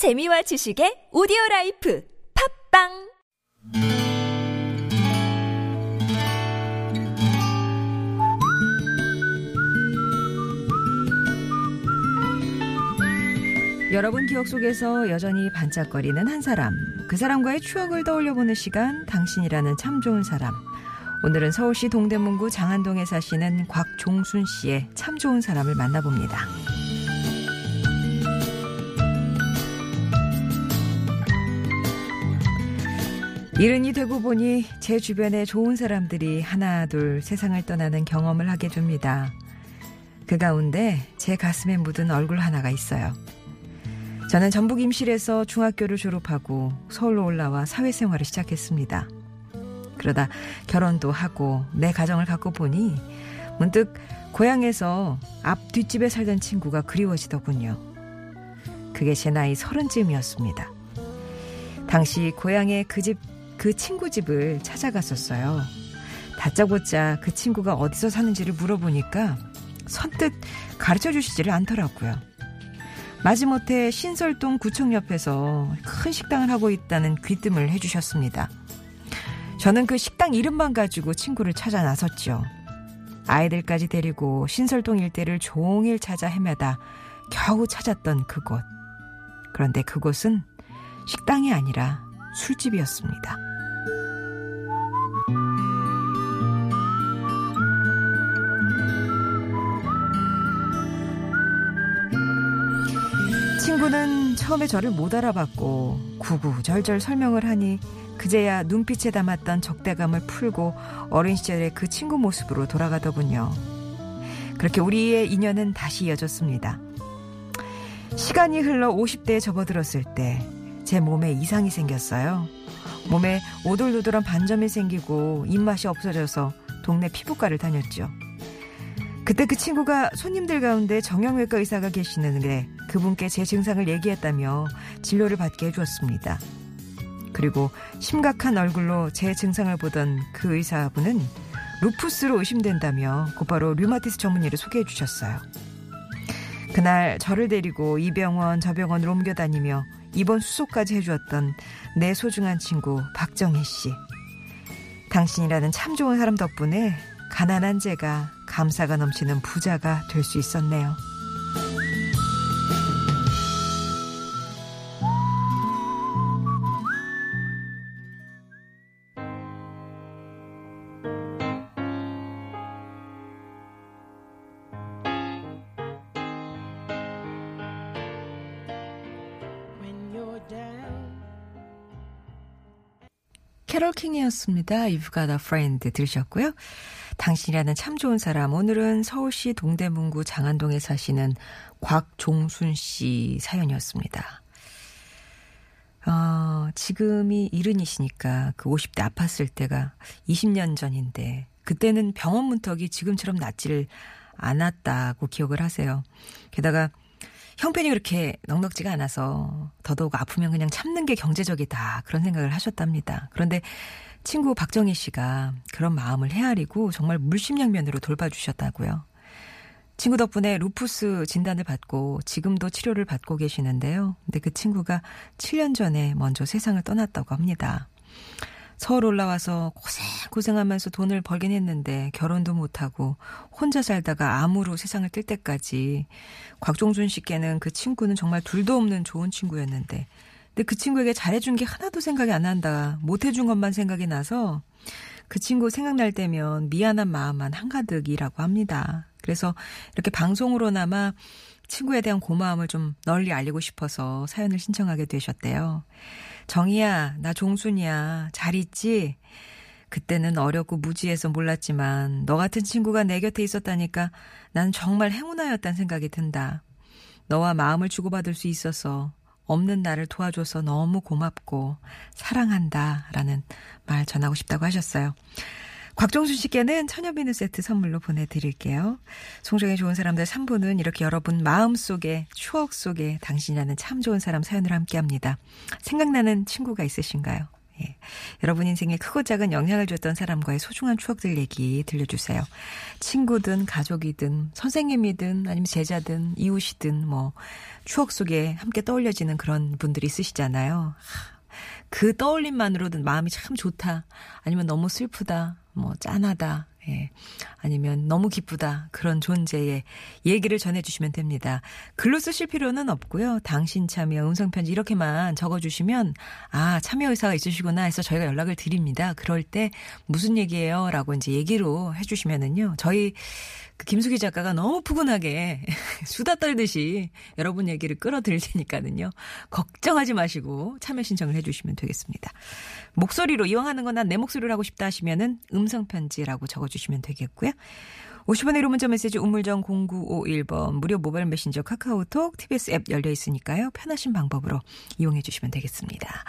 재미와 지식의 오디오 라이프 팟빵 여러분 기억 속에서 여전히 반짝거리는 한 사람. 그 사람과의 추억을 떠올려보는 시간, 당신이라는 참 좋은 사람. 오늘은 서울시 동대문구 장안동에 사시는 곽종순 씨의 참 좋은 사람을 만나봅니다. 이른이 되고 보니 제 주변에 좋은 사람들이 하나 둘 세상을 떠나는 경험을 하게 됩니다. 그 가운데 제 가슴에 묻은 얼굴 하나가 있어요. 저는 전북 임실에서 중학교를 졸업하고 서울로 올라와 사회생활을 시작했습니다. 그러다 결혼도 하고 내 가정을 갖고 보니 문득 고향에서 앞 뒷집에 살던 친구가 그리워지더군요. 그게 제 나이 서른쯤이었습니다. 당시 고향에 그 집, 그 친구 집을 찾아갔었어요. 다짜고짜 그 친구가 어디서 사는지를 물어보니까 선뜻 가르쳐 주시지를 않더라고요. 마지못해 신설동 구청 옆에서 큰 식당을 하고 있다는 귀뜸을 해주셨습니다. 저는 그 식당 이름만 가지고 친구를 찾아 나섰죠. 아이들까지 데리고 신설동 일대를 종일 찾아 헤매다 겨우 찾았던 그곳. 그런데 그곳은 식당이 아니라 술집이었습니다. 친구는 처음에 저를 못 알아봤고 구구절절 설명을 하니 그제야 눈빛에 담았던 적대감을 풀고 어린 시절의 그 친구 모습으로 돌아가더군요. 그렇게 우리의 인연은 다시 이어졌습니다. 시간이 흘러 50대에 접어들었을 때 제 몸에 이상이 생겼어요. 몸에 오돌도돌한 반점이 생기고 입맛이 없어져서 동네 피부과를 다녔죠. 그때 그 친구가 손님들 가운데 정형외과 의사가 계시는데 그분께 제 증상을 얘기했다며 진료를 받게 해주었습니다. 그리고 심각한 얼굴로 제 증상을 보던 그 의사분은 루푸스로 의심된다며 곧바로 류마티스 전문의를 소개해 주셨어요. 그날 저를 데리고 이 병원 저 병원을 옮겨 다니며 입원 수속까지 해주었던 내 소중한 친구 박정희 씨. 당신이라는 참 좋은 사람 덕분에 가난한 제가 감사가 넘치는 부자가 될 수 있었네요. 캐롤 킹이었습니다. You've got a friend 들으셨고요. 당신이라는 참 좋은 사람. 오늘은 서울시 동대문구 장안동에 사시는 곽종순 씨 사연이었습니다. 어, 지금이 이른이시니까 그 50대 아팠을 때가 20년 전인데 그때는 병원 문턱이 지금처럼 낮지를 않았다고 기억을 하세요. 게다가 형편이 그렇게 넉넉지가 않아서 더더욱 아프면 그냥 참는 게 경제적이다. 그런 생각을 하셨답니다. 그런데 친구 박정희 씨가 그런 마음을 헤아리고 정말 물심양면으로 돌봐주셨다고요. 친구 덕분에 루푸스 진단을 받고 지금도 치료를 받고 계시는데요. 근데 그 친구가 7년 전에 먼저 세상을 떠났다고 합니다. 서울 올라와서 고생 고생하면서 돈을 벌긴 했는데 결혼도 못하고 혼자 살다가 암으로 세상을 뜰 때까지 곽종순 씨께는 그 친구는 정말 둘도 없는 좋은 친구였는데 근데 그 친구에게 잘해준 게 하나도 생각이 안 난다. 못해준 것만 생각이 나서 그 친구 생각날 때면 미안한 마음만 한가득이라고 합니다. 그래서 이렇게 방송으로나마 친구에 대한 고마움을 좀 널리 알리고 싶어서 사연을 신청하게 되셨대요. 정희야, 나 종순이야. 잘 있지? 그때는 어렵고 무지해서 몰랐지만 너 같은 친구가 내 곁에 있었다니까 난 정말 행운아였단 생각이 든다. 너와 마음을 주고받을 수 있어서 없는 나를 도와줘서 너무 고맙고 사랑한다 라는 말 전하고 싶다고 하셨어요. 곽종순 씨께는 천연비누 세트 선물로 보내드릴게요. 송정의 좋은 사람들 3부는 이렇게 여러분 마음 속에 추억 속에 당신이라는 참 좋은 사람 사연을 함께합니다. 생각나는 친구가 있으신가요? 예. 여러분 인생에 크고 작은 영향을 줬던 사람과의 소중한 추억들 얘기 들려주세요. 친구든 가족이든 선생님이든 아니면 제자든 이웃이든 뭐 추억 속에 함께 떠올려지는 그런 분들이 있으시잖아요. 그 떠올림만으로도 마음이 참 좋다. 아니면 너무 슬프다. 뭐 짠하다. 예. 아니면 너무 기쁘다. 그런 존재의 얘기를 전해주시면 됩니다. 글로 쓰실 필요는 없고요. 당신 참여, 음성편지 이렇게만 적어주시면 아, 참여 의사가 있으시구나 해서 저희가 연락을 드립니다. 그럴 때 무슨 얘기예요? 라고 이제 얘기로 해주시면은요. 저희 그 김수기 작가가 너무 푸근하게 수다 떨듯이 여러분 얘기를 끌어들일 테니까는요. 걱정하지 마시고 참여 신청을 해주시면 되겠습니다. 목소리로 이왕 하는 건난내 목소리를 하고 싶다 하시면은 음성편지라고 적어 주시면 되겠고요. 50원의 1호 문자 메시지 우물정 0951번 무료 모바일 메신저 카카오톡 TBS 앱 열려 있으니까요. 편하신 방법으로 이용해 주시면 되겠습니다.